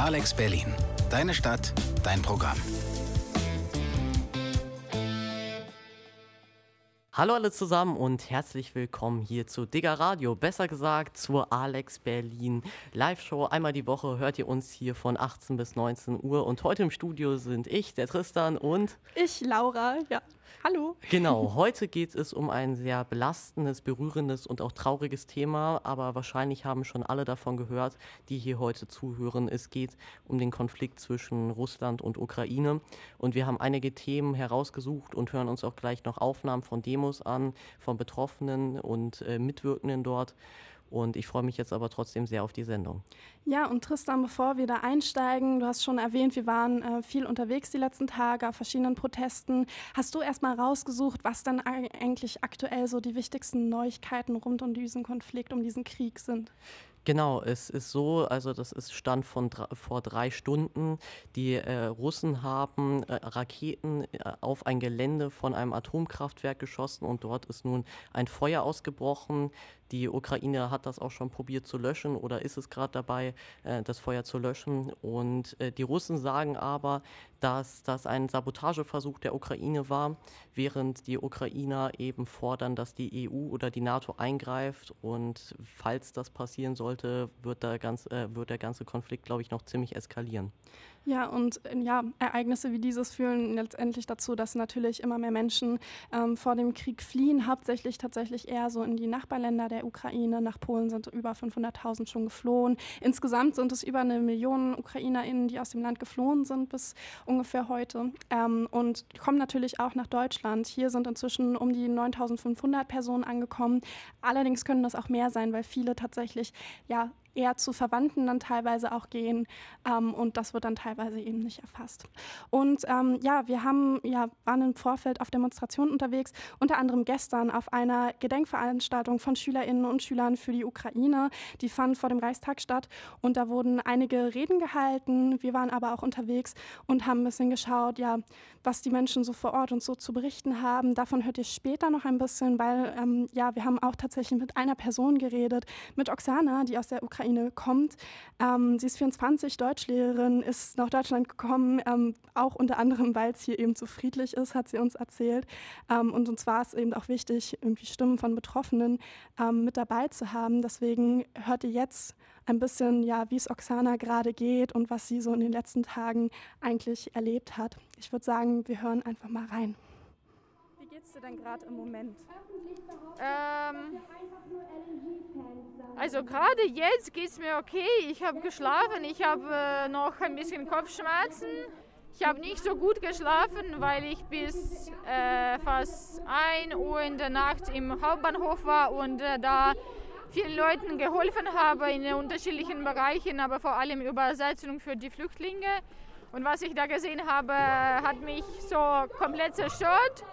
Alex Berlin. Deine Stadt, dein Programm. Hallo alle zusammen und herzlich willkommen hier zu Digger Radio, besser gesagt zur Alex Berlin Live-Show. Einmal die Woche hört ihr uns hier von 18 bis 19 Uhr und heute im Studio sind ich, der Tristan und ich, Laura, ja. Hallo. Genau, heute geht es um ein sehr belastendes, berührendes und auch trauriges Thema, aber wahrscheinlich haben schon alle davon gehört, die hier heute zuhören. Es geht um den Konflikt zwischen Russland und Ukraine und wir haben einige Themen herausgesucht und hören uns auch gleich noch Aufnahmen von Demos an, von Betroffenen und äh, Mitwirkenden dort. Und ich freue mich jetzt aber trotzdem sehr auf die Sendung. Ja, und Tristan, bevor wir da einsteigen, du hast schon erwähnt, wir waren äh, viel unterwegs die letzten Tage auf verschiedenen Protesten. Hast du erstmal rausgesucht, was dann eigentlich aktuell so die wichtigsten Neuigkeiten rund um diesen Konflikt, um diesen Krieg sind? Genau, es ist so, also das ist Stand von vor drei Stunden. Die äh, Russen haben äh, Raketen äh, auf ein Gelände von einem Atomkraftwerk geschossen und dort ist nun ein Feuer ausgebrochen. Die Ukraine hat das auch schon probiert zu löschen oder ist es gerade dabei, äh, das Feuer zu löschen. Und äh, die Russen sagen aber, dass das ein Sabotageversuch der Ukraine war, während die Ukrainer eben fordern, dass die EU oder die NATO eingreift. Und falls das passieren sollte, wird der ganze, äh, wird der ganze Konflikt, glaube ich, noch ziemlich eskalieren. Ja, und äh, ja, Ereignisse wie dieses führen letztendlich dazu, dass natürlich immer mehr Menschen ähm, vor dem Krieg fliehen, hauptsächlich tatsächlich eher so in die Nachbarländer der Ukraine. Nach Polen sind über 500.000 schon geflohen. Insgesamt sind es über eine Million UkrainerInnen, die aus dem Land geflohen sind bis ungefähr heute ähm, und kommen natürlich auch nach Deutschland. Hier sind inzwischen um die 9.500 Personen angekommen. Allerdings können das auch mehr sein, weil viele tatsächlich ja eher zu Verwandten dann teilweise auch gehen ähm, und das wird dann teilweise eben nicht erfasst. Und ähm, ja, wir haben ja waren im Vorfeld auf Demonstrationen unterwegs, unter anderem gestern auf einer Gedenkveranstaltung von Schülerinnen und Schülern für die Ukraine. Die fand vor dem Reichstag statt und da wurden einige Reden gehalten. Wir waren aber auch unterwegs und haben ein bisschen geschaut, ja, was die Menschen so vor Ort und so zu berichten haben. Davon hört ihr später noch ein bisschen, weil ähm, ja, wir haben auch tatsächlich mit einer Person geredet, mit Oksana, die aus der Ukraine Ukraine kommt. Ähm, sie ist 24, Deutschlehrerin, ist nach Deutschland gekommen, ähm, auch unter anderem, weil es hier eben so friedlich ist, hat sie uns erzählt. Ähm, und uns war es eben auch wichtig, irgendwie Stimmen von Betroffenen ähm, mit dabei zu haben. Deswegen hört ihr jetzt ein bisschen, ja, wie es Oksana gerade geht und was sie so in den letzten Tagen eigentlich erlebt hat. Ich würde sagen, wir hören einfach mal rein geht's dir denn gerade im Moment? Ähm, also gerade jetzt geht es mir okay. Ich habe geschlafen, ich habe äh, noch ein bisschen Kopfschmerzen. Ich habe nicht so gut geschlafen, weil ich bis äh, fast 1 Uhr in der Nacht im Hauptbahnhof war und äh, da vielen Leuten geholfen habe in unterschiedlichen Bereichen, aber vor allem Übersetzung für die Flüchtlinge. Und was ich da gesehen habe, hat mich so komplett zerstört.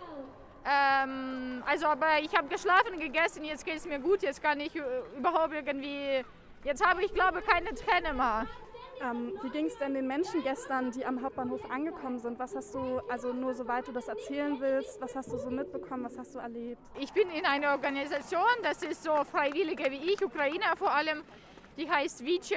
Ähm, also, aber ich habe geschlafen, gegessen, jetzt geht es mir gut, jetzt kann ich überhaupt irgendwie, jetzt habe ich glaube keine Träne mehr. Ähm, wie ging es denn den Menschen gestern, die am Hauptbahnhof angekommen sind? Was hast du, also nur soweit du das erzählen willst, was hast du so mitbekommen, was hast du erlebt? Ich bin in einer Organisation, das ist so Freiwillige wie ich, Ukrainer vor allem, die heißt Vice.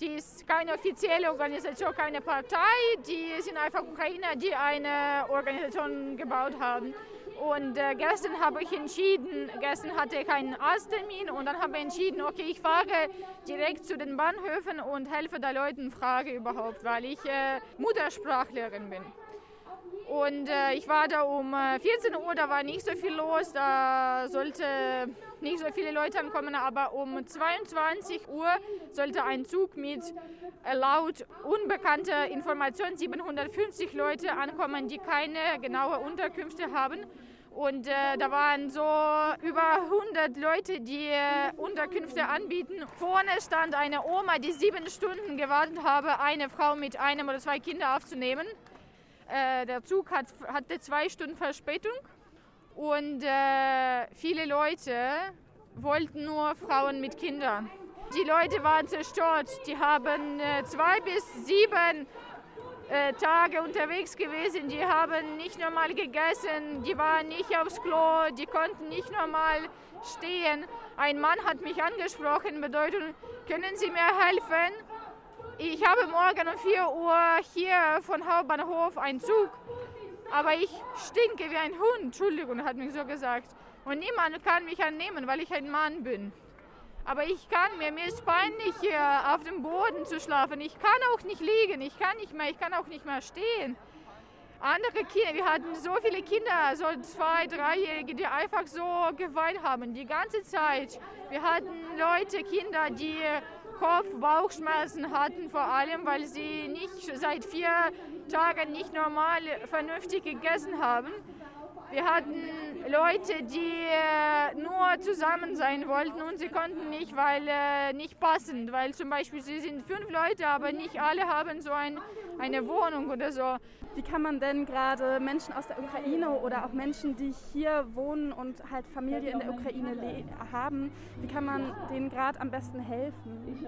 Die ist keine offizielle Organisation, keine Partei, die sind einfach Ukrainer, die eine Organisation gebaut haben. Und äh, gestern habe ich entschieden, gestern hatte ich einen Arzttermin und dann habe ich entschieden, okay, ich fahre direkt zu den Bahnhöfen und helfe da Leuten, frage überhaupt, weil ich äh, Muttersprachlerin bin. Und äh, ich war da um 14 äh, Uhr, da war nicht so viel los, da sollte nicht so viele Leute ankommen, aber um 22 Uhr sollte ein Zug mit äh, laut unbekannter Information 750 Leute ankommen, die keine genaue Unterkünfte haben. Und äh, da waren so über 100 Leute, die äh, Unterkünfte anbieten. Vorne stand eine Oma, die sieben Stunden gewartet habe, eine Frau mit einem oder zwei Kindern aufzunehmen. Äh, der Zug hat, hatte zwei Stunden Verspätung und äh, viele Leute wollten nur Frauen mit Kindern. Die Leute waren zerstört. Die haben äh, zwei bis sieben äh, Tage unterwegs gewesen. Die haben nicht normal gegessen, die waren nicht aufs Klo, die konnten nicht normal stehen. Ein Mann hat mich angesprochen, bedeutet, können Sie mir helfen? Ich habe morgen um 4 Uhr hier von Hauptbahnhof einen Zug, aber ich stinke wie ein Hund, Entschuldigung, hat mir so gesagt. Und niemand kann mich annehmen, weil ich ein Mann bin. Aber ich kann mir, mir ist peinlich hier auf dem Boden zu schlafen. Ich kann auch nicht liegen, ich kann nicht mehr, ich kann auch nicht mehr stehen. Andere Kinder, wir hatten so viele Kinder, so zwei, dreijährige, die einfach so geweint haben, die ganze Zeit. Wir hatten Leute, Kinder, die Kopf, Bauchschmerzen hatten, vor allem, weil sie nicht seit vier Tagen nicht normal vernünftig gegessen haben. Wir hatten Leute, die äh, nur zusammen sein wollten und sie konnten nicht, weil äh, nicht passend, weil zum Beispiel sie sind fünf Leute, aber nicht alle haben so ein, eine Wohnung oder so. Wie kann man denn gerade Menschen aus der Ukraine oder auch Menschen, die hier wohnen und halt Familie in der Ukraine haben, wie kann man denen gerade am besten helfen?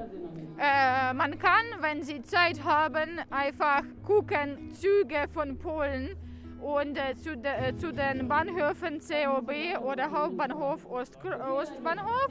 Äh, man kann, wenn sie Zeit haben, einfach gucken Züge von Polen und äh, zu, de, äh, zu, den Bahnhöfen COB oder Hauptbahnhof Ost, Ostbahnhof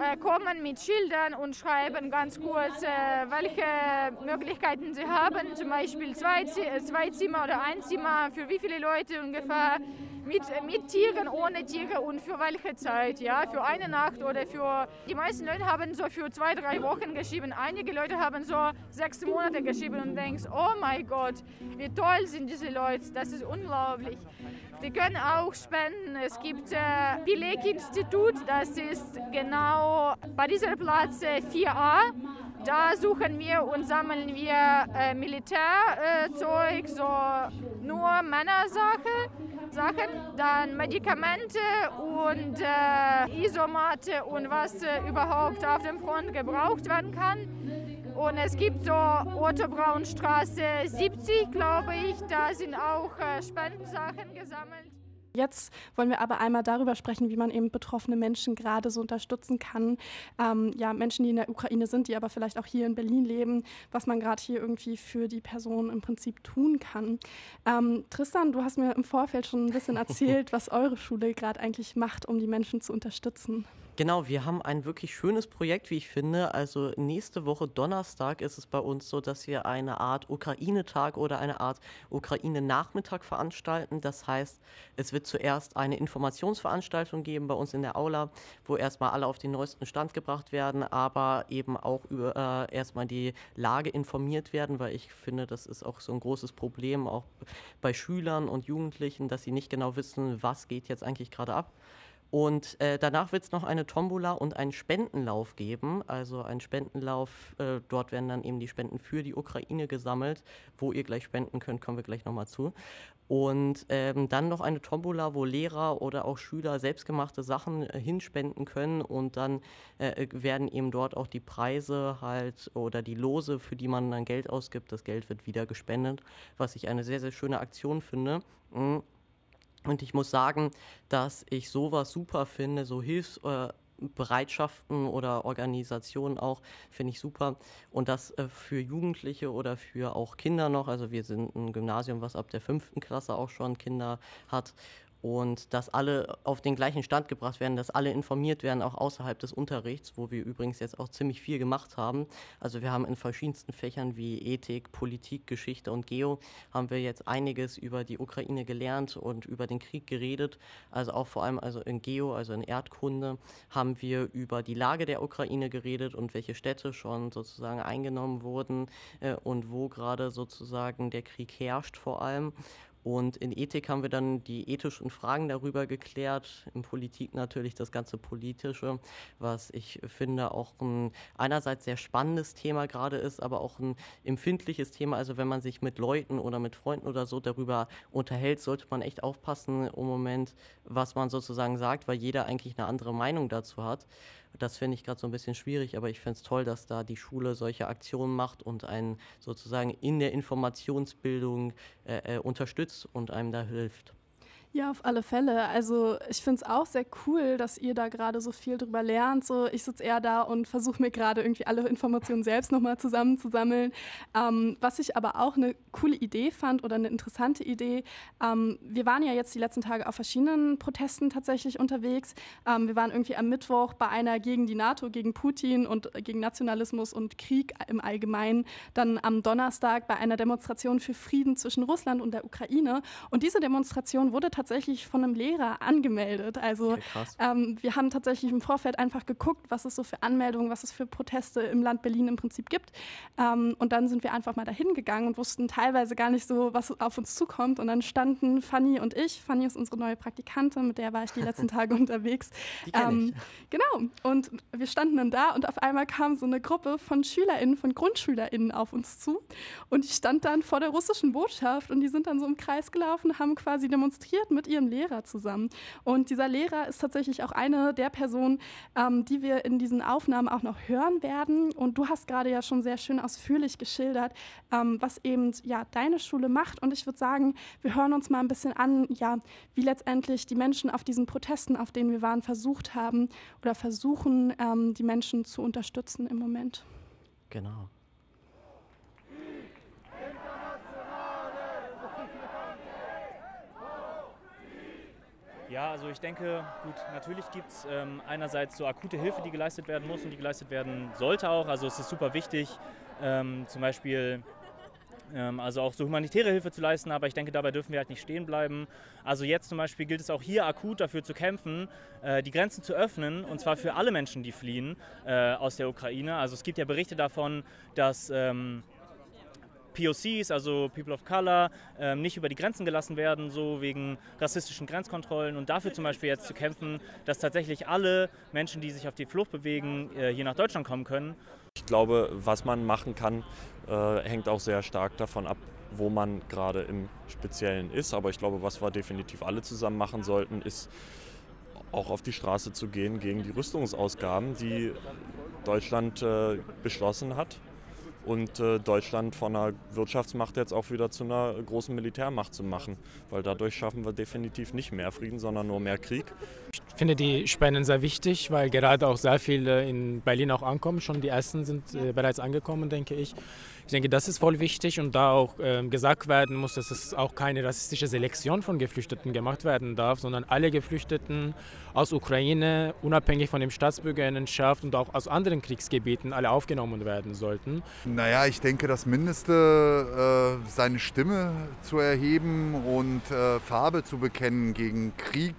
äh, kommen mit Schildern und schreiben ganz kurz, äh, welche Möglichkeiten sie haben, zum Beispiel zwei, zwei Zimmer oder ein Zimmer, für wie viele Leute ungefähr mit, mit Tieren, ohne Tiere und für welche Zeit, ja, für eine Nacht oder für, die meisten Leute haben so für zwei, drei Wochen geschrieben, einige Leute haben so sechs Monate geschrieben und denkst, oh mein Gott, wie toll sind diese Leute, das ist unglaublich. Die können auch spenden. Es gibt äh, Pileg-Institut, das ist genau bei dieser Platz äh, 4a. Da suchen wir und sammeln wir äh, Militärzeug, äh, so nur Männersachen. Sachen, dann Medikamente und äh, Isomate und was äh, überhaupt auf dem Front gebraucht werden kann. Und es gibt so Otto Braunstraße 70, glaube ich, da sind auch äh, Spendensachen gesammelt. Jetzt wollen wir aber einmal darüber sprechen, wie man eben betroffene Menschen gerade so unterstützen kann. Ähm, ja, Menschen, die in der Ukraine sind, die aber vielleicht auch hier in Berlin leben, was man gerade hier irgendwie für die Person im Prinzip tun kann. Ähm, Tristan, du hast mir im Vorfeld schon ein bisschen erzählt, was eure Schule gerade eigentlich macht, um die Menschen zu unterstützen. Genau, wir haben ein wirklich schönes Projekt, wie ich finde. Also nächste Woche Donnerstag ist es bei uns so, dass wir eine Art Ukraine-Tag oder eine Art Ukraine-Nachmittag veranstalten. Das heißt, es wird zuerst eine Informationsveranstaltung geben bei uns in der Aula, wo erstmal alle auf den neuesten Stand gebracht werden, aber eben auch über äh, erstmal die Lage informiert werden, weil ich finde, das ist auch so ein großes Problem, auch bei Schülern und Jugendlichen, dass sie nicht genau wissen, was geht jetzt eigentlich gerade ab. Und äh, danach wird es noch eine Tombola und einen Spendenlauf geben. Also ein Spendenlauf, äh, dort werden dann eben die Spenden für die Ukraine gesammelt. Wo ihr gleich spenden könnt, kommen wir gleich nochmal zu. Und ähm, dann noch eine Tombola, wo Lehrer oder auch Schüler selbstgemachte Sachen äh, hinspenden können. Und dann äh, werden eben dort auch die Preise halt oder die Lose, für die man dann Geld ausgibt, das Geld wird wieder gespendet, was ich eine sehr, sehr schöne Aktion finde. Mhm. Und ich muss sagen, dass ich sowas super finde, so Hilfsbereitschaften oder Organisationen auch, finde ich super. Und das äh, für Jugendliche oder für auch Kinder noch. Also wir sind ein Gymnasium, was ab der fünften Klasse auch schon Kinder hat und dass alle auf den gleichen Stand gebracht werden, dass alle informiert werden, auch außerhalb des Unterrichts, wo wir übrigens jetzt auch ziemlich viel gemacht haben. Also wir haben in verschiedensten Fächern wie Ethik, Politik, Geschichte und Geo haben wir jetzt einiges über die Ukraine gelernt und über den Krieg geredet. Also auch vor allem also in Geo, also in Erdkunde, haben wir über die Lage der Ukraine geredet und welche Städte schon sozusagen eingenommen wurden äh, und wo gerade sozusagen der Krieg herrscht vor allem. Und in Ethik haben wir dann die ethischen Fragen darüber geklärt, in Politik natürlich das ganze Politische, was ich finde auch ein einerseits sehr spannendes Thema gerade ist, aber auch ein empfindliches Thema. Also wenn man sich mit Leuten oder mit Freunden oder so darüber unterhält, sollte man echt aufpassen im Moment, was man sozusagen sagt, weil jeder eigentlich eine andere Meinung dazu hat. Das finde ich gerade so ein bisschen schwierig, aber ich finde es toll, dass da die Schule solche Aktionen macht und einen sozusagen in der Informationsbildung äh, äh, unterstützt und einem da hilft. Ja, auf alle Fälle. Also ich finde es auch sehr cool, dass ihr da gerade so viel drüber lernt. So, ich sitze eher da und versuche mir gerade irgendwie alle Informationen selbst nochmal zusammenzusammeln. Ähm, was ich aber auch eine coole Idee fand oder eine interessante Idee, ähm, wir waren ja jetzt die letzten Tage auf verschiedenen Protesten tatsächlich unterwegs. Ähm, wir waren irgendwie am Mittwoch bei einer gegen die NATO, gegen Putin und gegen Nationalismus und Krieg im Allgemeinen. Dann am Donnerstag bei einer Demonstration für Frieden zwischen Russland und der Ukraine. Und diese Demonstration wurde tatsächlich tatsächlich von einem Lehrer angemeldet. Also okay, ähm, wir haben tatsächlich im Vorfeld einfach geguckt, was es so für Anmeldungen, was es für Proteste im Land Berlin im Prinzip gibt. Ähm, und dann sind wir einfach mal dahin gegangen und wussten teilweise gar nicht so, was auf uns zukommt. Und dann standen Fanny und ich. Fanny ist unsere neue Praktikantin, mit der war ich die letzten Tage unterwegs. Die ähm, ich. Genau. Und wir standen dann da und auf einmal kam so eine Gruppe von SchülerInnen, von GrundschülerInnen auf uns zu. Und ich stand dann vor der russischen Botschaft und die sind dann so im Kreis gelaufen, haben quasi demonstriert mit ihrem Lehrer zusammen. Und dieser Lehrer ist tatsächlich auch eine der Personen, ähm, die wir in diesen Aufnahmen auch noch hören werden. Und du hast gerade ja schon sehr schön ausführlich geschildert, ähm, was eben ja deine Schule macht. Und ich würde sagen, wir hören uns mal ein bisschen an, ja, wie letztendlich die Menschen auf diesen Protesten, auf denen wir waren, versucht haben oder versuchen, ähm, die Menschen zu unterstützen im Moment. Genau. Ja, also ich denke, gut, natürlich gibt es ähm, einerseits so akute Hilfe, die geleistet werden muss und die geleistet werden sollte auch. Also es ist super wichtig, ähm, zum Beispiel ähm, also auch so humanitäre Hilfe zu leisten, aber ich denke, dabei dürfen wir halt nicht stehen bleiben. Also jetzt zum Beispiel gilt es auch hier akut dafür zu kämpfen, äh, die Grenzen zu öffnen und zwar für alle Menschen, die fliehen äh, aus der Ukraine. Also es gibt ja Berichte davon, dass ähm, POCs, also People of Color, ähm, nicht über die Grenzen gelassen werden, so wegen rassistischen Grenzkontrollen und dafür zum Beispiel jetzt zu kämpfen, dass tatsächlich alle Menschen, die sich auf die Flucht bewegen, äh, hier nach Deutschland kommen können. Ich glaube, was man machen kann, äh, hängt auch sehr stark davon ab, wo man gerade im Speziellen ist. Aber ich glaube, was wir definitiv alle zusammen machen sollten, ist auch auf die Straße zu gehen gegen die Rüstungsausgaben, die Deutschland äh, beschlossen hat und äh, Deutschland von einer Wirtschaftsmacht jetzt auch wieder zu einer großen Militärmacht zu machen. Weil dadurch schaffen wir definitiv nicht mehr Frieden, sondern nur mehr Krieg. Ich finde die Spenden sehr wichtig, weil gerade auch sehr viele in Berlin auch ankommen. Schon die ersten sind äh, bereits angekommen, denke ich. Ich denke, das ist voll wichtig und da auch äh, gesagt werden muss, dass es auch keine rassistische Selektion von Geflüchteten gemacht werden darf, sondern alle Geflüchteten aus Ukraine, unabhängig von dem Staatsbürgerinnenschaft und auch aus anderen Kriegsgebieten, alle aufgenommen werden sollten. Naja, ich denke, das Mindeste, äh, seine Stimme zu erheben und äh, Farbe zu bekennen gegen Krieg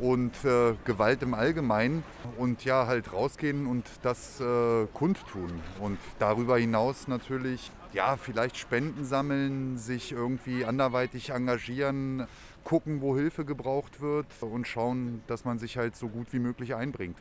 und äh, Gewalt im Allgemeinen und ja, halt rausgehen und das äh, kundtun. Und darüber hinaus natürlich, ja, vielleicht Spenden sammeln, sich irgendwie anderweitig engagieren, gucken, wo Hilfe gebraucht wird und schauen, dass man sich halt so gut wie möglich einbringt.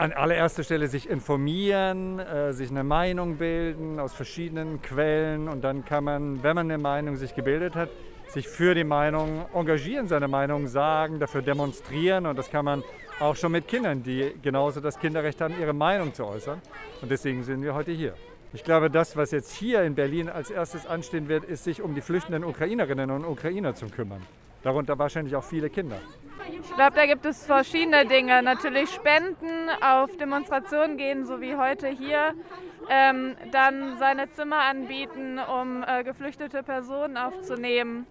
An allererster Stelle sich informieren, äh, sich eine Meinung bilden aus verschiedenen Quellen und dann kann man, wenn man eine Meinung sich gebildet hat, sich für die Meinung engagieren, seine Meinung sagen, dafür demonstrieren. Und das kann man auch schon mit Kindern, die genauso das Kinderrecht haben, ihre Meinung zu äußern. Und deswegen sind wir heute hier. Ich glaube, das, was jetzt hier in Berlin als erstes anstehen wird, ist, sich um die flüchtenden Ukrainerinnen und Ukrainer zu kümmern. Darunter wahrscheinlich auch viele Kinder. Ich glaube, da gibt es verschiedene Dinge. Natürlich Spenden, auf Demonstrationen gehen, so wie heute hier. Ähm, dann seine Zimmer anbieten, um äh, geflüchtete Personen aufzunehmen.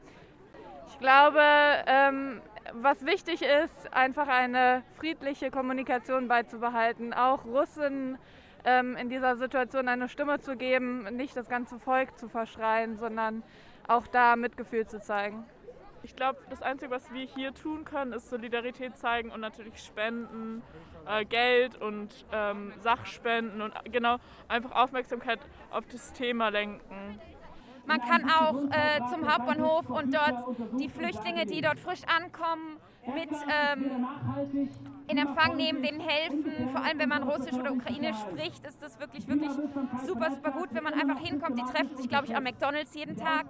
Ich glaube, ähm, was wichtig ist, einfach eine friedliche Kommunikation beizubehalten. Auch Russen ähm, in dieser Situation eine Stimme zu geben, nicht das ganze Volk zu verschreien, sondern auch da Mitgefühl zu zeigen. Ich glaube, das Einzige, was wir hier tun können, ist Solidarität zeigen und natürlich spenden, äh, Geld und ähm, Sachspenden und genau einfach Aufmerksamkeit auf das Thema lenken. Man kann auch äh, zum Hauptbahnhof und dort die Flüchtlinge, die dort frisch ankommen, mit ähm, in Empfang nehmen, denen helfen. Vor allem, wenn man Russisch oder Ukrainisch spricht, ist das wirklich, wirklich super, super gut, wenn man einfach hinkommt. Die treffen sich, glaube ich, am McDonalds jeden Tag.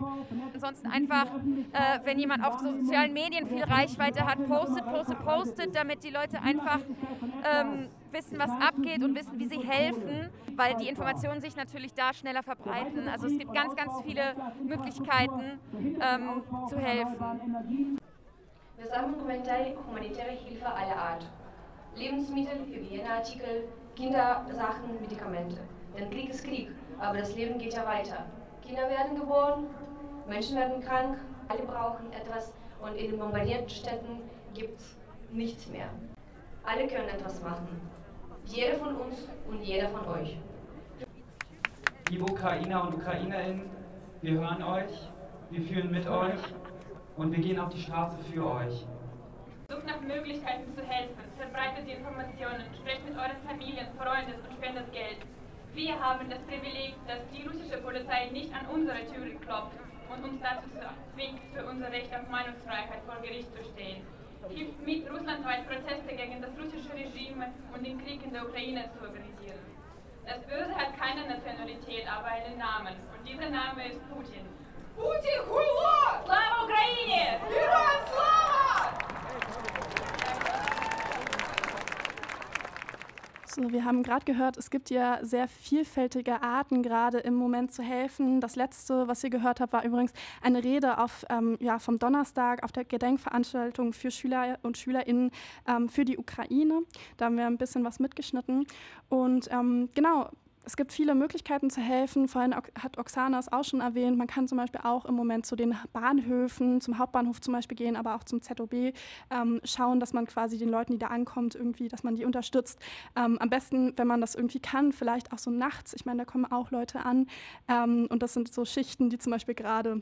Ansonsten einfach, äh, wenn jemand auf sozialen Medien viel Reichweite hat, postet, postet, postet, damit die Leute einfach ähm, wissen, was abgeht und wissen, wie sie helfen, weil die Informationen sich natürlich da schneller verbreiten. Also es gibt ganz, ganz viele Möglichkeiten ähm, zu helfen. Wir sammeln humanitäre Hilfe aller Art. Lebensmittel, Hygieneartikel, Kindersachen, Medikamente. Denn Krieg ist Krieg, aber das Leben geht ja weiter. Kinder werden geboren, Menschen werden krank, alle brauchen etwas und in den bombardierten Städten gibt es nichts mehr. Alle können etwas machen. Jeder von uns und jeder von euch. Liebe Ukrainer und Ukrainerinnen, wir hören euch, wir fühlen mit euch und wir gehen auf die Straße für euch. Sucht nach Möglichkeiten zu helfen, verbreitet die Informationen, sprecht mit euren Familien, Freunden und spendet Geld. Wir haben das Privileg, dass die russische Polizei nicht an unsere Türen klopft und uns dazu zwingt, für unser Recht auf Meinungsfreiheit vor Gericht zu stehen. Hilft mit, russlandweit Proteste gegen das russische Regime und den Krieg in der Ukraine zu organisieren. Das Böse hat keine Nationalität, aber einen Namen. Und dieser Name ist Putin. Putin, хуйло! Слава Украине! Героям слава! So, wir haben gerade gehört, es gibt ja sehr vielfältige Arten gerade im Moment zu helfen. Das letzte, was ihr gehört habt, war übrigens eine Rede auf, ähm, ja, vom Donnerstag auf der Gedenkveranstaltung für Schüler und Schülerinnen ähm, für die Ukraine. Da haben wir ein bisschen was mitgeschnitten. Und ähm, genau, es gibt viele Möglichkeiten zu helfen. Vorhin hat Oksana es auch schon erwähnt. Man kann zum Beispiel auch im Moment zu den Bahnhöfen, zum Hauptbahnhof zum Beispiel gehen, aber auch zum ZOB ähm, schauen, dass man quasi den Leuten, die da ankommt, irgendwie, dass man die unterstützt. Ähm, am besten, wenn man das irgendwie kann, vielleicht auch so nachts. Ich meine, da kommen auch Leute an. Ähm, und das sind so Schichten, die zum Beispiel gerade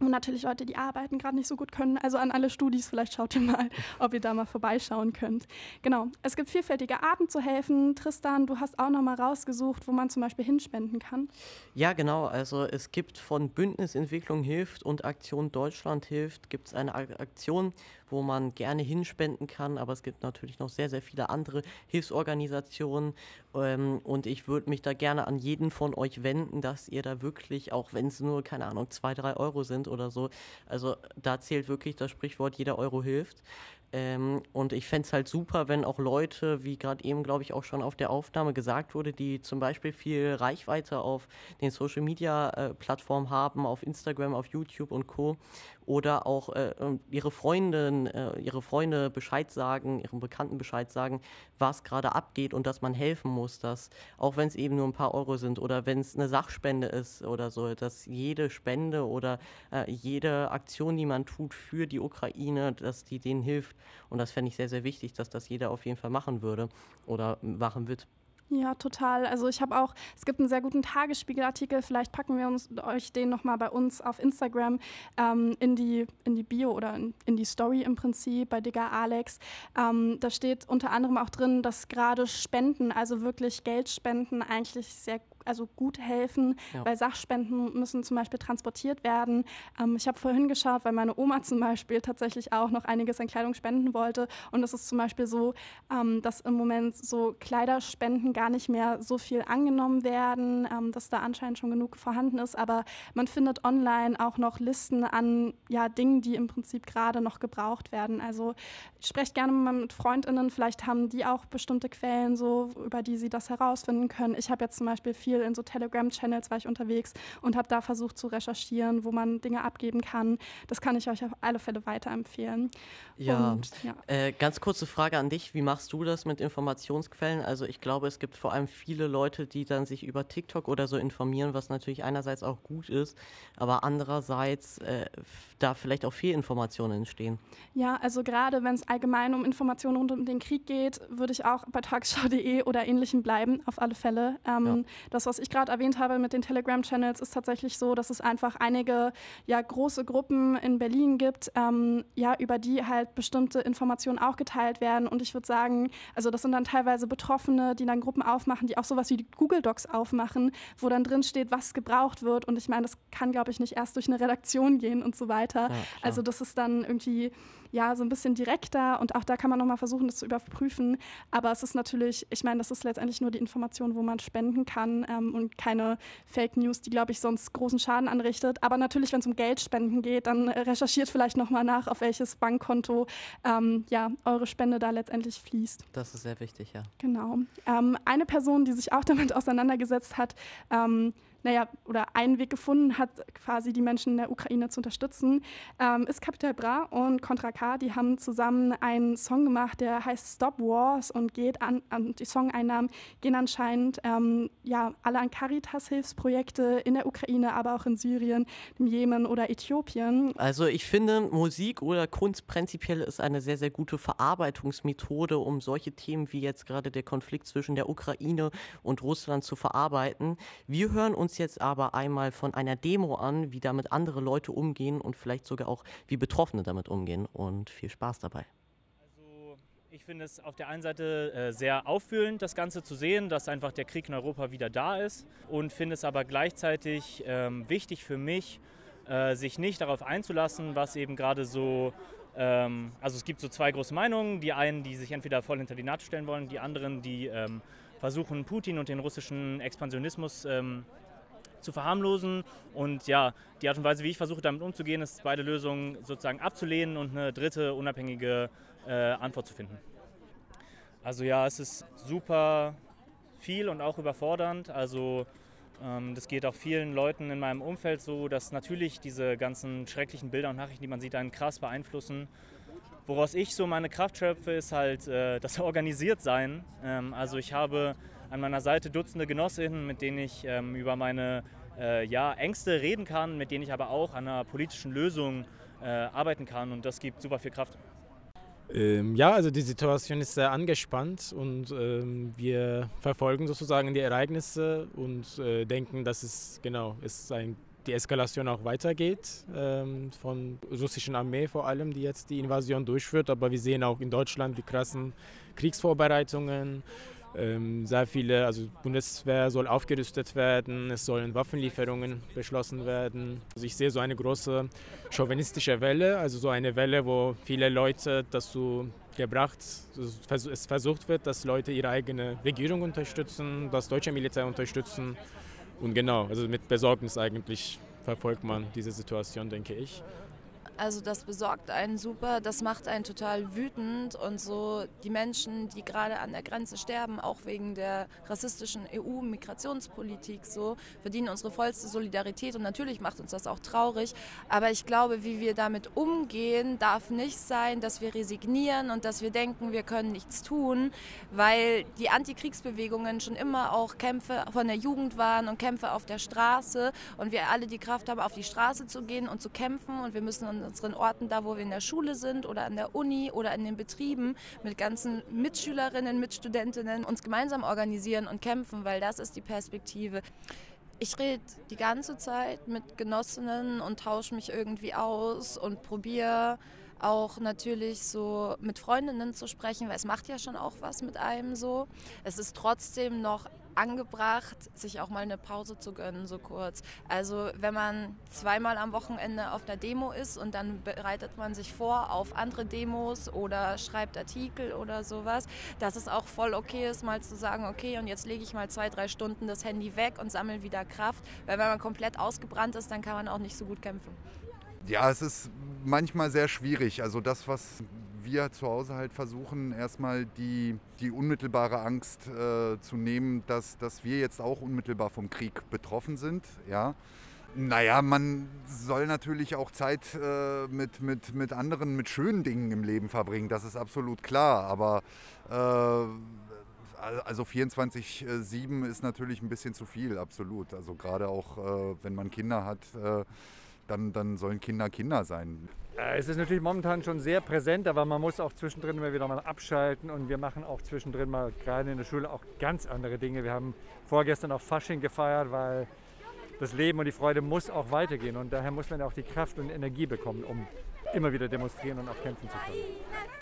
und natürlich Leute, die arbeiten, gerade nicht so gut können. Also an alle Studis, vielleicht schaut ihr mal, ob ihr da mal vorbeischauen könnt. Genau, es gibt vielfältige Arten zu helfen. Tristan, du hast auch noch mal rausgesucht, wo man zum Beispiel hinspenden kann. Ja, genau. Also es gibt von Bündnisentwicklung hilft und Aktion Deutschland hilft, gibt es eine Aktion, wo man gerne hinspenden kann. Aber es gibt natürlich noch sehr, sehr viele andere Hilfsorganisationen. Ähm, und ich würde mich da gerne an jeden von euch wenden, dass ihr da wirklich, auch wenn es nur, keine Ahnung, zwei, drei Euro sind oder so, also da zählt wirklich das Sprichwort, jeder Euro hilft. Ähm, und ich fände es halt super, wenn auch Leute, wie gerade eben, glaube ich, auch schon auf der Aufnahme gesagt wurde, die zum Beispiel viel Reichweite auf den Social Media äh, Plattformen haben, auf Instagram, auf YouTube und Co. Oder auch äh, ihre Freundin, äh, ihre Freunde Bescheid sagen, ihren Bekannten Bescheid sagen, was gerade abgeht und dass man helfen muss, dass, auch wenn es eben nur ein paar Euro sind oder wenn es eine Sachspende ist oder so, dass jede Spende oder äh, jede Aktion, die man tut für die Ukraine, dass die denen hilft und das fände ich sehr, sehr wichtig, dass das jeder auf jeden Fall machen würde oder machen wird. Ja, total. Also ich habe auch, es gibt einen sehr guten Tagesspiegelartikel, vielleicht packen wir uns, euch den nochmal bei uns auf Instagram ähm, in, die, in die Bio oder in, in, die Story im Prinzip bei Digger Alex. Ähm, da steht unter anderem auch drin, dass gerade Spenden, also wirklich Geldspenden eigentlich sehr also gut helfen, ja. weil Sachspenden müssen zum Beispiel transportiert werden. Ähm, ich habe vorhin geschaut, weil meine Oma zum Beispiel tatsächlich auch noch einiges an Kleidung spenden wollte. Und es ist zum Beispiel so, ähm, dass im Moment so Kleiderspenden gar nicht mehr so viel angenommen werden, ähm, dass da anscheinend schon genug vorhanden ist. Aber man findet online auch noch Listen an ja, Dingen, die im Prinzip gerade noch gebraucht werden. Also sprecht gerne mal mit FreundInnen, vielleicht haben die auch bestimmte Quellen, so, über die sie das herausfinden können. Ich habe jetzt zum Beispiel viel in so Telegram-Channels war ich unterwegs und habe da versucht zu recherchieren, wo man Dinge abgeben kann. Das kann ich euch auf alle Fälle weiterempfehlen. Ja, und, ja. Äh, ganz kurze Frage an dich. Wie machst du das mit Informationsquellen? Also ich glaube, es gibt vor allem viele Leute, die dann sich über TikTok oder so informieren, was natürlich einerseits auch gut ist, aber andererseits äh, da vielleicht auch Fehlinformationen entstehen. Ja, also gerade wenn es allgemein um Informationen rund um den Krieg geht, würde ich auch bei tagesschau.de oder ähnlichem bleiben, auf alle Fälle. Ähm, ja. Das, was ich gerade erwähnt habe mit den Telegram-Channels, ist tatsächlich so, dass es einfach einige ja, große Gruppen in Berlin gibt, ähm, ja, über die halt bestimmte Informationen auch geteilt werden. Und ich würde sagen, also das sind dann teilweise Betroffene, die dann Gruppen aufmachen, die auch sowas wie Google Docs aufmachen, wo dann drin steht, was gebraucht wird. Und ich meine, das kann, glaube ich, nicht erst durch eine Redaktion gehen und so weiter weiter. Ja, also das ist dann irgendwie ja so ein bisschen direkter und auch da kann man nochmal versuchen, das zu überprüfen. Aber es ist natürlich, ich meine, das ist letztendlich nur die Information, wo man spenden kann ähm, und keine Fake News, die, glaube ich, sonst großen Schaden anrichtet. Aber natürlich, wenn es um Geldspenden geht, dann recherchiert vielleicht nochmal nach, auf welches Bankkonto ähm, ja, eure Spende da letztendlich fließt. Das ist sehr wichtig, ja. Genau. Ähm, eine Person, die sich auch damit auseinandergesetzt hat, ähm, naja, oder einen Weg gefunden hat, quasi die Menschen in der Ukraine zu unterstützen, ähm, ist Capital Bra und Contra K. Die haben zusammen einen Song gemacht, der heißt Stop Wars und geht an, an die Songeinnahmen gehen anscheinend ähm, ja alle an Caritas-Hilfsprojekte in der Ukraine, aber auch in Syrien, im Jemen oder Äthiopien. Also ich finde, Musik oder Kunst prinzipiell ist eine sehr, sehr gute Verarbeitungsmethode, um solche Themen wie jetzt gerade der Konflikt zwischen der Ukraine und Russland zu verarbeiten. Wir hören uns jetzt aber einmal von einer Demo an, wie damit andere Leute umgehen und vielleicht sogar auch, wie Betroffene damit umgehen. Und viel Spaß dabei. Ich finde es auf der einen Seite äh, sehr auffühlend, das Ganze zu sehen, dass einfach der Krieg in Europa wieder da ist und finde es aber gleichzeitig ähm, wichtig für mich, äh, sich nicht darauf einzulassen, was eben gerade so, ähm, also es gibt so zwei große Meinungen, die einen, die sich entweder voll hinter die NATO stellen wollen, die anderen, die ähm, versuchen, Putin und den russischen Expansionismus ähm, zu verharmlosen. Und ja, die Art und Weise, wie ich versuche, damit umzugehen, ist, beide Lösungen sozusagen abzulehnen und eine dritte unabhängige äh, Antwort zu finden. Also ja, es ist super viel und auch überfordernd. Also ähm, das geht auch vielen Leuten in meinem Umfeld so, dass natürlich diese ganzen schrecklichen Bilder und Nachrichten, die man sieht, einen krass beeinflussen. Woraus ich so meine Kraft schöpfe, ist halt äh, das Organisiertsein. Ähm, also ich habe an meiner Seite Dutzende Genossinnen, mit denen ich ähm, über meine äh, ja, Ängste reden kann, mit denen ich aber auch an einer politischen Lösung äh, arbeiten kann und das gibt super viel Kraft. Ähm, ja, also die Situation ist sehr angespannt und ähm, wir verfolgen sozusagen die Ereignisse und äh, denken, dass es genau ist ein, die Eskalation auch weitergeht ähm, von russischen Armee vor allem, die jetzt die Invasion durchführt. Aber wir sehen auch in Deutschland die krassen Kriegsvorbereitungen. Ähm, sehr viele, also Bundeswehr soll aufgerüstet werden, es sollen Waffenlieferungen beschlossen werden. Also ich sehe so eine große chauvinistische Welle, also so eine Welle, wo viele Leute dazu gebracht, es versucht wird, dass Leute ihre eigene Regierung unterstützen, das deutsche Militär unterstützen. Und genau, also mit Besorgnis eigentlich verfolgt man diese Situation, denke ich. Also das besorgt einen super, das macht einen total wütend und so. Die Menschen, die gerade an der Grenze sterben, auch wegen der rassistischen EU-Migrationspolitik so, verdienen unsere vollste Solidarität und natürlich macht uns das auch traurig. Aber ich glaube, wie wir damit umgehen, darf nicht sein, dass wir resignieren und dass wir denken, wir können nichts tun, weil die Antikriegsbewegungen schon immer auch Kämpfe von der Jugend waren und Kämpfe auf der Straße. Und wir alle die Kraft haben, auf die Straße zu gehen und zu kämpfen. Und wir müssen uns unseren Orten, da wo wir in der Schule sind oder an der Uni oder in den Betrieben mit ganzen Mitschülerinnen, Mitstudentinnen uns gemeinsam organisieren und kämpfen, weil das ist die Perspektive. Ich rede die ganze Zeit mit Genossinnen und tausche mich irgendwie aus und probiere auch natürlich so mit Freundinnen zu sprechen, weil es macht ja schon auch was mit einem so. Es ist trotzdem noch angebracht, sich auch mal eine Pause zu gönnen, so kurz. Also wenn man zweimal am Wochenende auf einer Demo ist und dann bereitet man sich vor auf andere Demos oder schreibt Artikel oder sowas, dass es auch voll okay ist, mal zu sagen, okay, und jetzt lege ich mal zwei, drei Stunden das Handy weg und sammle wieder Kraft, weil wenn man komplett ausgebrannt ist, dann kann man auch nicht so gut kämpfen. Ja, es ist manchmal sehr schwierig. Also das, was wir zu Hause halt versuchen, erstmal die, die unmittelbare Angst äh, zu nehmen, dass, dass wir jetzt auch unmittelbar vom Krieg betroffen sind. Ja. Naja, man soll natürlich auch Zeit äh, mit, mit, mit anderen, mit schönen Dingen im Leben verbringen, das ist absolut klar. Aber äh, also 24-7 ist natürlich ein bisschen zu viel, absolut. Also gerade auch, äh, wenn man Kinder hat äh, dann, dann sollen Kinder Kinder sein. Äh, es ist natürlich momentan schon sehr präsent, aber man muss auch zwischendrin immer wieder mal abschalten und wir machen auch zwischendrin mal gerade in der Schule auch ganz andere Dinge. Wir haben vorgestern auch Fasching gefeiert, weil das Leben und die Freude muss auch weitergehen und daher muss man auch die Kraft und Energie bekommen, um immer wieder demonstrieren und auch kämpfen zu können.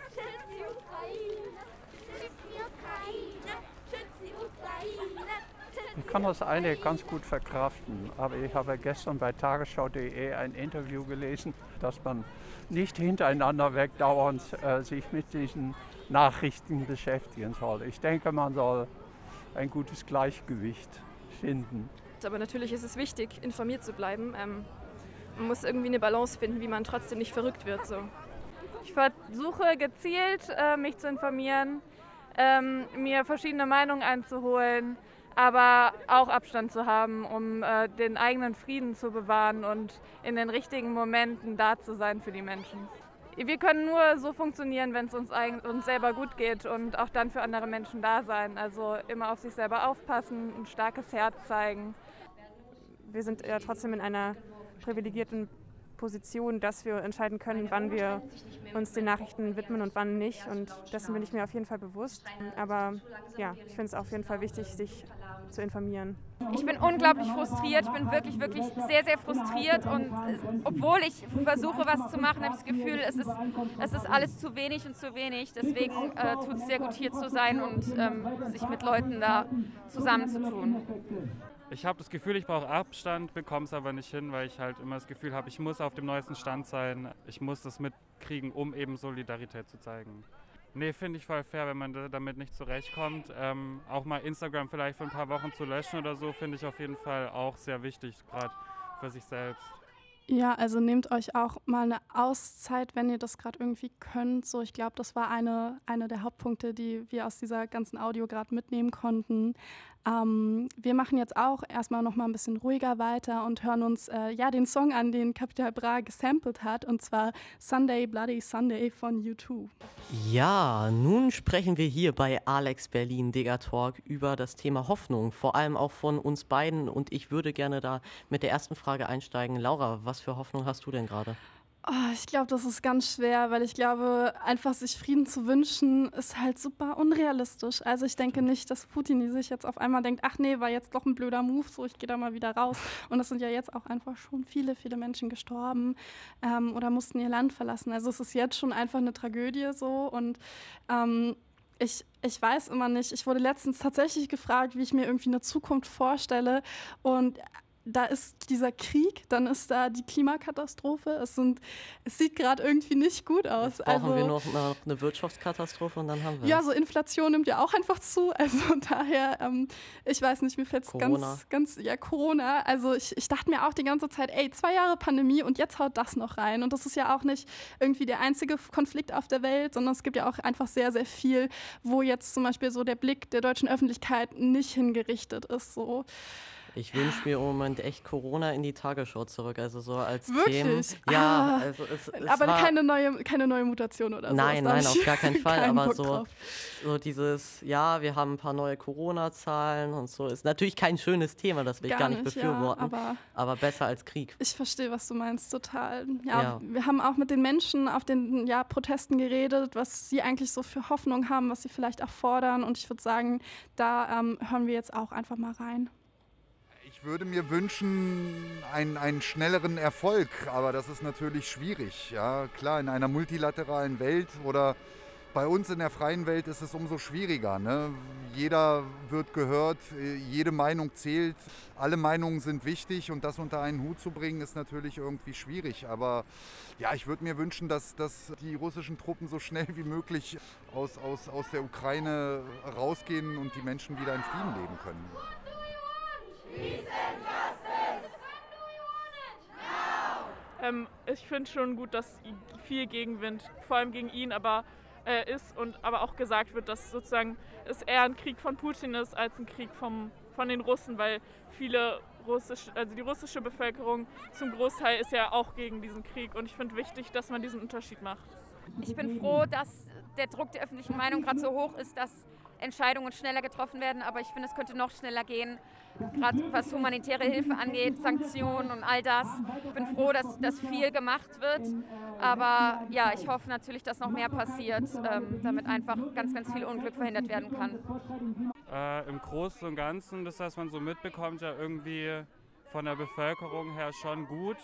Ich kann das eine ganz gut verkraften, aber ich habe gestern bei tagesschau.de ein Interview gelesen, dass man nicht hintereinander weg dauernd äh, sich mit diesen Nachrichten beschäftigen soll. Ich denke, man soll ein gutes Gleichgewicht finden. Aber natürlich ist es wichtig, informiert zu bleiben. Ähm, man muss irgendwie eine Balance finden, wie man trotzdem nicht verrückt wird. So. Ich versuche gezielt, äh, mich zu informieren, ähm, mir verschiedene Meinungen einzuholen, aber auch Abstand zu haben, um äh, den eigenen Frieden zu bewahren und in den richtigen Momenten da zu sein für die Menschen. Wir können nur so funktionieren, wenn es uns, uns selber gut geht und auch dann für andere Menschen da sein. Also immer auf sich selber aufpassen, ein starkes Herz zeigen. Wir sind ja trotzdem in einer privilegierten Position, dass wir entscheiden können, wann wir uns den Nachrichten widmen und wann nicht. Und dessen bin ich mir auf jeden Fall bewusst. Aber ja, ich finde es auf jeden Fall wichtig, sich zu informieren. Ich bin unglaublich frustriert, ich bin wirklich, wirklich sehr, sehr frustriert und obwohl ich versuche, was zu machen, habe ich das Gefühl, es ist, es ist alles zu wenig und zu wenig. Deswegen äh, tut es sehr gut, hier zu sein und ähm, sich mit Leuten da zusammenzutun. Ich habe das Gefühl, ich brauche Abstand, bekomme es aber nicht hin, weil ich halt immer das Gefühl habe, ich muss auf dem neuesten Stand sein. Ich muss das mitkriegen, um eben Solidarität zu zeigen. Nee, finde ich voll fair, wenn man damit nicht zurechtkommt. Ähm, auch mal Instagram vielleicht für ein paar Wochen zu löschen oder so, finde ich auf jeden Fall auch sehr wichtig, gerade für sich selbst. Ja, also nehmt euch auch mal eine Auszeit, wenn ihr das gerade irgendwie könnt. So, ich glaube, das war eine, eine der Hauptpunkte, die wir aus dieser ganzen Audio gerade mitnehmen konnten. Ähm, wir machen jetzt auch erstmal noch mal ein bisschen ruhiger weiter und hören uns äh, ja den Song an, den Capital Bra gesampelt hat, und zwar Sunday Bloody Sunday von U2. Ja, nun sprechen wir hier bei Alex Berlin Digger Talk über das Thema Hoffnung, vor allem auch von uns beiden. Und ich würde gerne da mit der ersten Frage einsteigen. Laura, was für Hoffnung hast du denn gerade? Oh, ich glaube, das ist ganz schwer, weil ich glaube, einfach sich Frieden zu wünschen, ist halt super unrealistisch. Also ich denke nicht, dass Putin sich jetzt auf einmal denkt, ach nee, war jetzt doch ein blöder Move, so ich gehe da mal wieder raus. Und es sind ja jetzt auch einfach schon viele, viele Menschen gestorben ähm, oder mussten ihr Land verlassen. Also es ist jetzt schon einfach eine Tragödie so und ähm, ich, ich weiß immer nicht. Ich wurde letztens tatsächlich gefragt, wie ich mir irgendwie eine Zukunft vorstelle. Und da ist dieser Krieg, dann ist da die Klimakatastrophe. Es, sind, es sieht gerade irgendwie nicht gut aus. Jetzt brauchen also, wir noch eine, eine, Wirtschaftskatastrophe und dann haben wir Ja, so Inflation nimmt ja auch einfach zu. Also daher, ähm, ich weiß nicht, mir fällt es ganz, ganz, ja, Corona. Also ich, ich dachte mir auch die ganze Zeit, ey, zwei Jahre Pandemie und jetzt haut das noch rein. Und das ist ja auch nicht irgendwie der einzige Konflikt auf der Welt, sondern es gibt ja auch einfach sehr, sehr viel, wo jetzt zum Beispiel so der Blick der deutschen Öffentlichkeit nicht hingerichtet ist. So. Ich wünsche mir im Moment echt Corona in die Tagesschau zurück. Also so als Wirklich? Themen. Ja, ah, also es, es aber keine neue, keine neue Mutation oder so. Nein, nein, auf gar keinen Fall. aber so, so dieses, ja, wir haben ein paar neue Corona-Zahlen und so. Ist natürlich kein schönes Thema, das will gar ich gar nicht, nicht befürworten. Ja, aber, aber, besser als Krieg. Ich verstehe, was du meinst, total. Ja, ja, wir haben auch mit den Menschen auf den ja, Protesten geredet, was sie eigentlich so für Hoffnung haben, was sie vielleicht auch fordern. Und ich würde sagen, da ähm, hören wir jetzt auch einfach mal rein. Ich würde mir wünschen, einen, einen schnelleren Erfolg, aber das ist natürlich schwierig. Ja, klar, in einer multilateralen Welt oder bei uns in der freien Welt ist es umso schwieriger. Ne? Jeder wird gehört, jede Meinung zählt, alle Meinungen sind wichtig und das unter einen Hut zu bringen, ist natürlich irgendwie schwierig. Aber ja, ich würde mir wünschen, dass, dass die russischen Truppen so schnell wie möglich aus, aus, aus der Ukraine rausgehen und die Menschen wieder in Frieden leben können. Ähm, ich finde schon gut, dass viel Gegenwind, vor allem gegen ihn, aber äh, ist und aber auch gesagt wird, dass sozusagen es eher ein Krieg von Putin ist als ein Krieg vom, von den Russen, weil viele russisch, also die russische Bevölkerung zum Großteil ist ja auch gegen diesen Krieg und ich finde wichtig, dass man diesen Unterschied macht. Ich bin froh, dass der Druck der öffentlichen Meinung gerade so hoch ist, dass Entscheidungen schneller getroffen werden, aber ich finde, es könnte noch schneller gehen gerade was humanitäre Hilfe angeht, Sanktionen und all das. Ich bin froh, dass, dass viel gemacht wird. Aber ja, ich hoffe natürlich, dass noch mehr passiert, ähm, damit einfach ganz, ganz viel Unglück verhindert werden kann. Äh, Im Großen und Ganzen, das, was man so mitbekommt, ja irgendwie von der Bevölkerung her schon gut.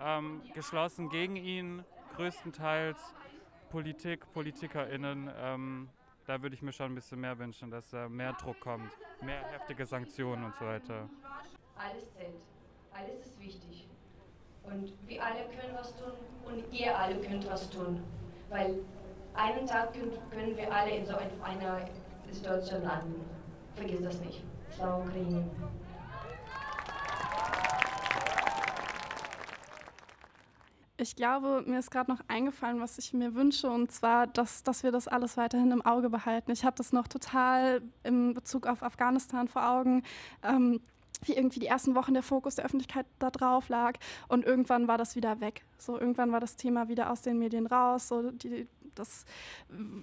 Ähm, geschlossen gegen ihn, größtenteils Politik, PolitikerInnen. Ähm, da würde ich mir schon ein bisschen mehr wünschen, dass da mehr Druck kommt, mehr heftige Sanktionen und so weiter. Alles zählt, alles ist wichtig. Und wir alle können was tun und ihr alle könnt was tun. Weil einen Tag können wir alle in so einer Situation landen. Vergiss das nicht. Slava Ukraine. Ich glaube, mir ist gerade noch eingefallen, was ich mir wünsche, und zwar, dass, dass wir das alles weiterhin im Auge behalten. Ich habe das noch total in Bezug auf Afghanistan vor Augen. Ähm, wie irgendwie die ersten Wochen der Fokus der Öffentlichkeit da drauf lag und irgendwann war das wieder weg. So irgendwann war das Thema wieder aus den Medien raus. So die, das,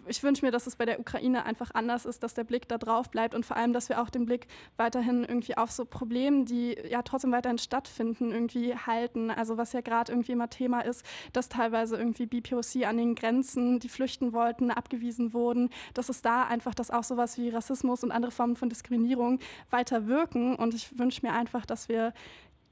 ich wünsche mir, dass es bei der Ukraine einfach anders ist, dass der Blick da drauf bleibt und vor allem, dass wir auch den Blick weiterhin irgendwie auf so Probleme, die ja trotzdem weiterhin stattfinden, irgendwie halten. Also was ja gerade irgendwie immer Thema ist, dass teilweise irgendwie BPOC an den Grenzen, die flüchten wollten, abgewiesen wurden, dass es da einfach, dass auch sowas wie Rassismus und andere Formen von Diskriminierung weiter wirken. Und ich wünsche mir einfach, dass wir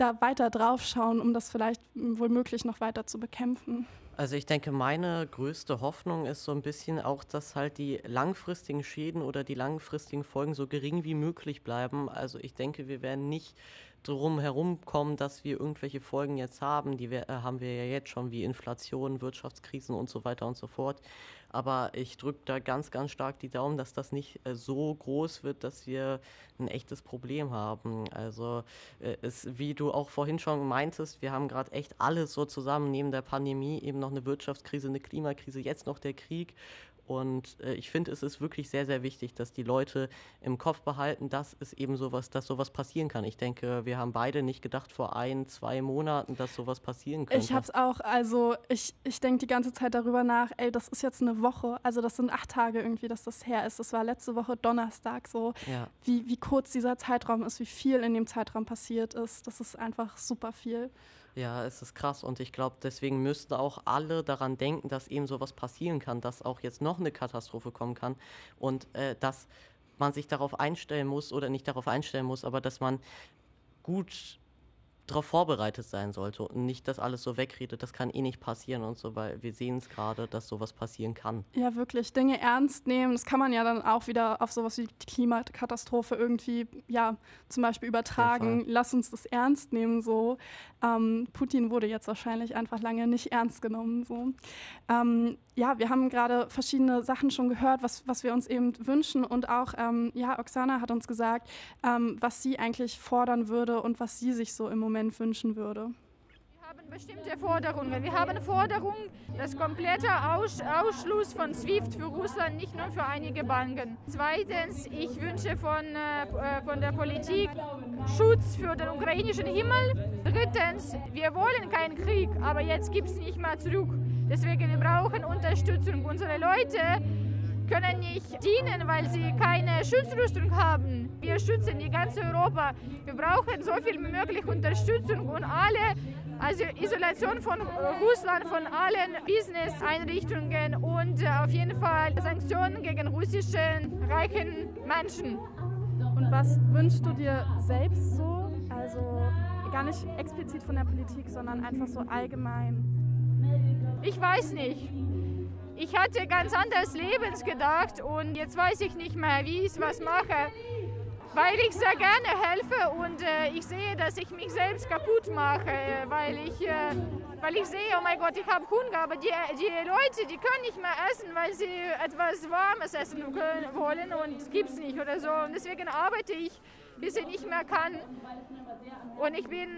da weiter drauf schauen, um das vielleicht womöglich noch weiter zu bekämpfen. Also ich denke, meine größte Hoffnung ist so ein bisschen auch, dass halt die langfristigen Schäden oder die langfristigen Folgen so gering wie möglich bleiben. Also ich denke, wir werden nicht drum herumkommen, dass wir irgendwelche Folgen jetzt haben. Die wir, äh, haben wir ja jetzt schon, wie Inflation, Wirtschaftskrisen und so weiter und so fort. Aber ich drücke da ganz, ganz stark die Daumen, dass das nicht äh, so groß wird, dass wir ein echtes Problem haben. Also äh, es, wie du auch vorhin schon meintest, wir haben gerade echt alles so zusammen, neben der Pandemie eben noch eine Wirtschaftskrise, eine Klimakrise, jetzt noch der Krieg. Und äh, ich finde, es ist wirklich sehr, sehr wichtig, dass die Leute im Kopf behalten, dass es eben sowas, dass sowas passieren kann. Ich denke, wir haben beide nicht gedacht vor ein, zwei Monaten, dass sowas passieren könnte. Ich habe es auch, also ich, ich denke die ganze Zeit darüber nach, ey, das ist jetzt eine Woche, also das sind acht Tage irgendwie, dass das her ist. Das war letzte Woche Donnerstag so. Ja. Wie, wie kurz dieser Zeitraum ist, wie viel in dem Zeitraum passiert ist, das ist einfach super viel. Ja, es ist krass und ich glaube, deswegen müssten auch alle daran denken, dass eben sowas passieren kann, dass auch jetzt noch eine Katastrophe kommen kann und äh, dass man sich darauf einstellen muss oder nicht darauf einstellen muss, aber dass man gut darauf vorbereitet sein sollte und nicht das alles so wegredet, das kann eh nicht passieren und so, weil wir sehen es gerade, dass sowas passieren kann. Ja, wirklich, Dinge ernst nehmen, das kann man ja dann auch wieder auf sowas wie die Klimakatastrophe irgendwie, ja, zum Beispiel übertragen. Lass uns das ernst nehmen, so. Ähm, Putin wurde jetzt wahrscheinlich einfach lange nicht ernst genommen, so. Ähm, ja, wir haben gerade verschiedene Sachen schon gehört, was, was wir uns eben wünschen und auch, ähm, ja, Oksana hat uns gesagt, ähm, was sie eigentlich fordern würde und was sie sich so im Moment wünschen würde. Wir haben bestimmte Forderungen. Wir haben Forderung, das komplette Aus Ausschluss von SWIFT für Russland, nicht nur für einige Banken. Zweitens, ich wünsche von, äh, von der Politik Schutz für den ukrainischen Himmel. Drittens, wir wollen keinen Krieg, aber jetzt gibt es nicht mehr zurück. Deswegen wir brauchen Unterstützung. Unsere Leute können nicht dienen, weil sie keine Schutzrüstung haben. Wir schützen die ganze Europa. Wir brauchen so viel wie möglich Unterstützung und alle, also Isolation von Russland, von allen Business-Einrichtungen und äh, auf jeden Fall Sanktionen gegen russische reichen Menschen. Und was wünschst du dir selbst so? Also gar nicht explizit von der Politik, sondern einfach so allgemein. Ich weiß nicht. Ich hatte ganz anders Lebens gedacht und jetzt weiß ich nicht mehr, wie ich was mache, weil ich sehr gerne helfe und äh, ich sehe, dass ich mich selbst kaputt mache, äh, weil ich, äh, weil ich sehe, oh mein Gott, ich habe Hunger, aber die, die Leute, die können nicht mehr essen, weil sie etwas Warmes essen können, wollen und gibt es nicht oder so. Und deswegen arbeite ich, bis ich nicht mehr kann. Und ich bin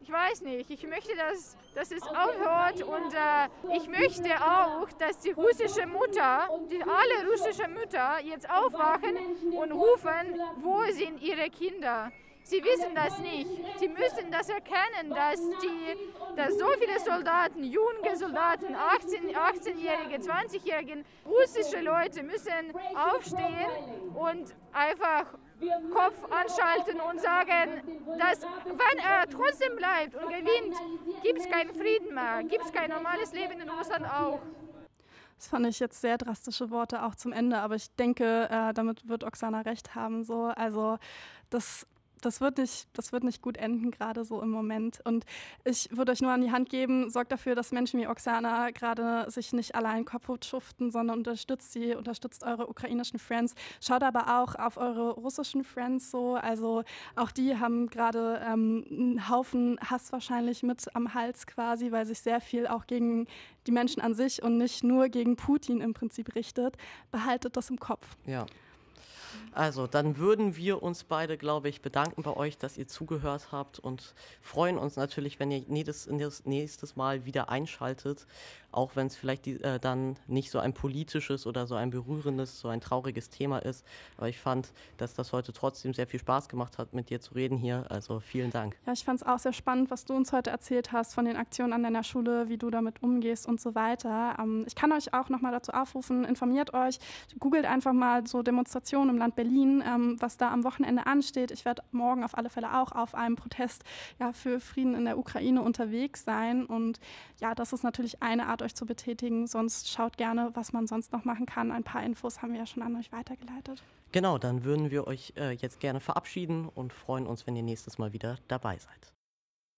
ich weiß nicht, ich möchte, dass, dass es aufhört und äh, ich möchte auch, dass die russische Mutter, die, alle russischen Mütter jetzt aufwachen und rufen, wo sind ihre Kinder? Sie wissen das nicht. Sie müssen das erkennen, dass, die, dass so viele Soldaten, junge Soldaten, 18, 18-Jährige, 20-Jährige, russische Leute müssen aufstehen und einfach Kopf anschalten und sagen, dass wenn er trotzdem bleibt und gewinnt, gibt es keinen Frieden mehr, gibt es kein normales Leben in Russland auch. Das fand ich jetzt sehr drastische Worte auch zum Ende, aber ich denke, äh, damit wird Oksana recht haben. So. Also das das wird nicht, das wird nicht gut enden, gerade so im Moment. Und ich würde euch nur an die Hand geben, sorgt dafür, dass Menschen wie Oksana gerade sich nicht allein kaputt schuften, sondern unterstützt sie, unterstützt eure ukrainischen Friends. Schaut aber auch auf eure russischen Friends so. Also auch die haben gerade ähm, einen Haufen Hass wahrscheinlich mit am Hals quasi, weil sich sehr viel auch gegen die Menschen an sich und nicht nur gegen Putin im Prinzip richtet. Behaltet das im Kopf. Ja. Also, dann würden wir uns beide, glaube ich, bedanken bei euch, dass ihr zugehört habt und freuen uns natürlich, wenn ihr nächstes, nächstes Mal wieder einschaltet, auch wenn es vielleicht die, äh, dann nicht so ein politisches oder so ein berührendes, so ein trauriges Thema ist. Aber ich fand, dass das heute trotzdem sehr viel Spaß gemacht hat, mit dir zu reden hier. Also vielen Dank. Ja, ich fand es auch sehr spannend, was du uns heute erzählt hast von den Aktionen an deiner Schule, wie du damit umgehst und so weiter. Ähm, ich kann euch auch nochmal dazu aufrufen, informiert euch, googelt einfach mal so Demonstrationen im Land Berlin, ähm, was da am Wochenende ansteht. Ich werde morgen auf alle Fälle auch auf einem Protest ja, für Frieden in der Ukraine unterwegs sein. Und ja, das ist natürlich eine Art, euch zu betätigen. Sonst schaut gerne, was man sonst noch machen kann. Ein paar Infos haben wir ja schon an euch weitergeleitet. Genau, dann würden wir euch äh, jetzt gerne verabschieden und freuen uns, wenn ihr nächstes Mal wieder dabei seid.